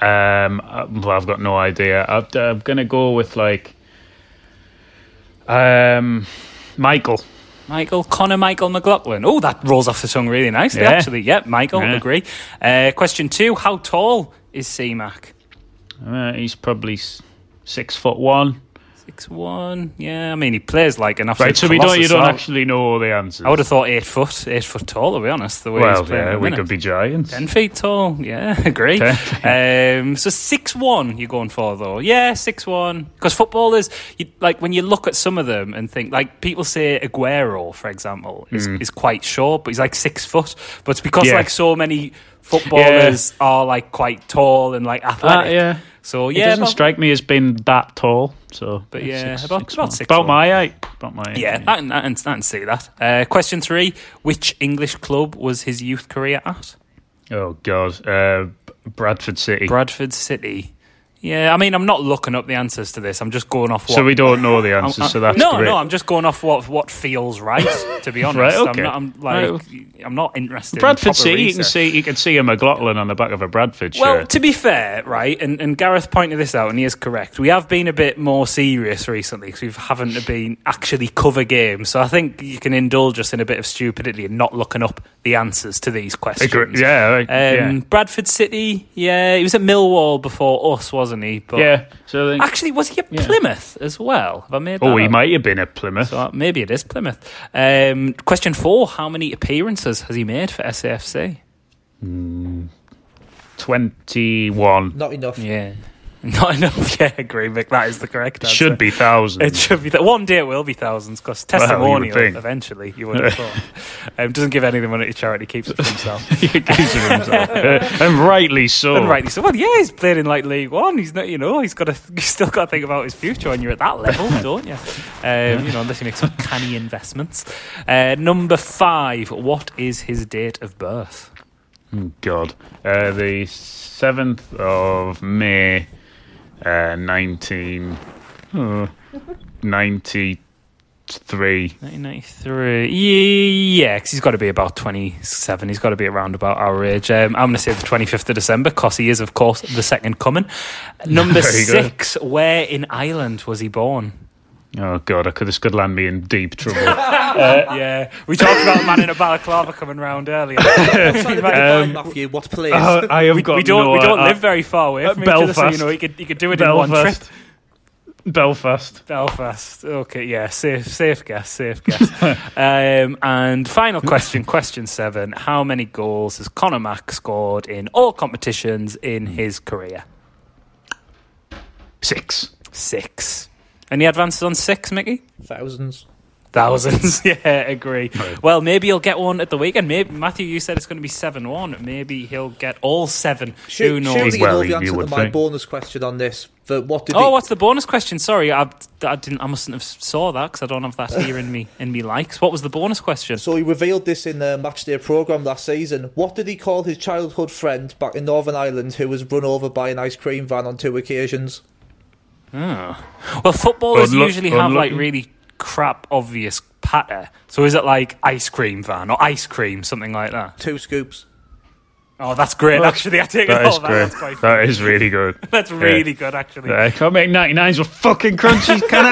Um, uh, well, I've got no idea. I'm, I'm gonna go with like, um, Michael. Michael Conor Michael McLaughlin. Oh, that rolls off the tongue really nicely. Yeah. Actually, yep. Michael, Yeah. agree. Uh, question two: How tall is C Mac? Uh, he's probably six foot one. Six one. Yeah, I mean he plays like an absolute Right, so we don't. You don't actually know all the answers. I would have thought eight foot, eight foot tall. To be honest, the way well, he's playing. yeah, we minute. could be giants. Ten feet tall, yeah, agree. um, so six one, you're going for though, yeah, six one. Because footballers, you, like when you look at some of them and think, like people say Aguero, for example, is, is quite short, but he's like six foot. But it's because. Yeah. like so many footballers are like quite tall and like Ah, athletic. yeah. So yeah, It yeah, doesn't about- strike me as being that tall. So, But yeah, about- about six About my height. About my height. yeah, I can, I can, I can see that. Uh, question three: Which English club was his youth career at? Oh God, uh, Bradford City. Bradford City. Yeah, I mean, I'm not looking up the answers to this. I'm just going off what. So we don't know the answers. I'm- so that's no, great. no. I'm just going off what what feels right. To be honest, Right, okay. I'm not. I'm like, Right. I'm not interested. Bradford in City. You can see you can see a McLaughlin on the back of a Bradford shirt. Well, to be fair, right, and, and Gareth pointed this out, and he is correct. We have been a bit more serious recently because we haven't been actually cover games. So I think you can indulge us in a bit of stupidity and not looking up the answers to these questions. Agree- yeah, Um, yeah. Bradford City, yeah, he was at Millwall before us, wasn't he? But yeah. So then, Actually, was he at Yeah. Plymouth as well? Have I made oh, he up? might have been at Plymouth. So uh, maybe it is Plymouth. Um, question four: How many appearances has he made for SAFC? Twenty-one. Not enough. Yeah, not enough. Yeah, agree, Mick. That is the correct answer. Should be thousands. It should be. Th- one day it will be thousands because Well, you testimonial eventually. You would have thought. Um, doesn't give any of the money to charity, keeps it for himself. He keeps it himself. Uh, and rightly so. And rightly so. Well, yeah, he's playing in like League One. He's not, you know, he's got to, he's still got to think about his future when you're at that level, don't you? Um, you know, unless you make some canny investments. Uh, number five. What is his date of birth? God. Uh, the 7th of May, uh, 19... Uh, 93. 1993. Yeah, because he's got to be about 27. He's got to be around about our age. Um, I'm going to say the 25th of December because he is, of course, the second coming. Number six. Where in Ireland was he born? Oh, God, I could, this could land me in deep trouble. yeah, we talked about a man in a balaclava coming round earlier. I'm trying to define, Um, Matthew, what place? Uh, I have we, got we don't no, we don't uh, live very far away uh, from each other, so you know you could you could do it in one trip. Belfast. Belfast. Belfast. Okay, yeah, safe, safe guess, safe guess. um, and final question, question seven: How many goals has Conor Mack scored in all competitions in his career? Six. Six. Any advances on six, Mickey? Thousands. Thousands. yeah, agree. Well, maybe he'll get one at the weekend. Maybe Matthew, you said it's going to be seven-one. Maybe he'll get all seven. Who knows? surely you Well, know the answer to my think. bonus question on this. But what did Oh, he, what's the bonus question? Sorry, I, I didn't. I mustn't have saw that because I don't have that here in me in me likes. What was the bonus question? So he revealed this in the matchday program last season. What did he call his childhood friend back in Northern Ireland who was run over by an ice cream van on two occasions? Oh. Well, footballers Unluck- usually have like really crap, obvious patter. So is it like ice cream van or ice cream, something like that? Two scoops. Oh, that's great. Actually, I take That it is all. That. great. That's quite. That is really good. That's really good, actually. I can't make 99s with fucking crunchies, can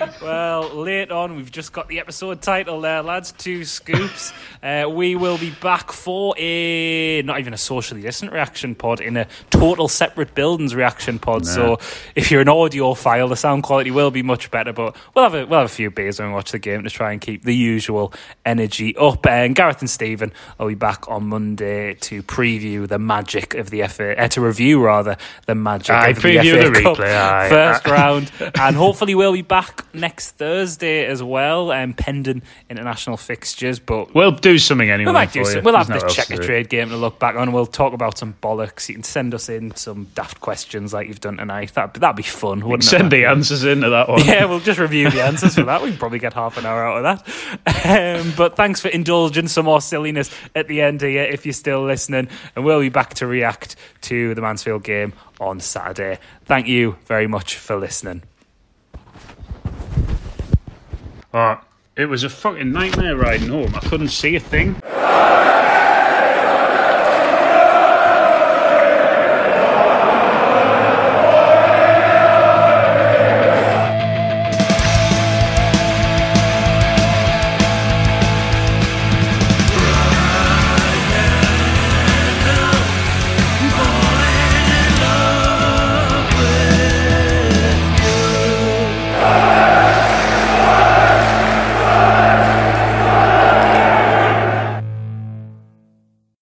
I? Well, late on, we've just got the episode title there, lads. Two scoops. Uh, we will be back for a not even a socially distant reaction pod, in a total separate buildings reaction pod. So if you're an audiophile, the sound quality will be much better. But we'll have a we'll have a few beers when we watch the game to try and keep the usual energy up. And Gareth and Stephen will be back on Monday to preview the magic of the FA, uh, to review rather the magic Aye, of the FA the Cup replay, first round, and hopefully we'll be back next Thursday as well, um, pending international fixtures. But We'll do something anyway. We might do some, We'll have There's nothing else checker trade game to look back on. We'll talk about some bollocks. You can send us in some daft questions like you've done tonight. That that'd be fun, wouldn't it? Send the answers into that one. Yeah, we'll just review the answers for that. We can probably get half an hour out of that. Um, but thanks for indulging some more silliness at the end here if you're still listening. And we'll be back to react to the Mansfield game on Saturday. Thank you very much for listening. Oh, it was a fucking nightmare riding home. I couldn't see a thing.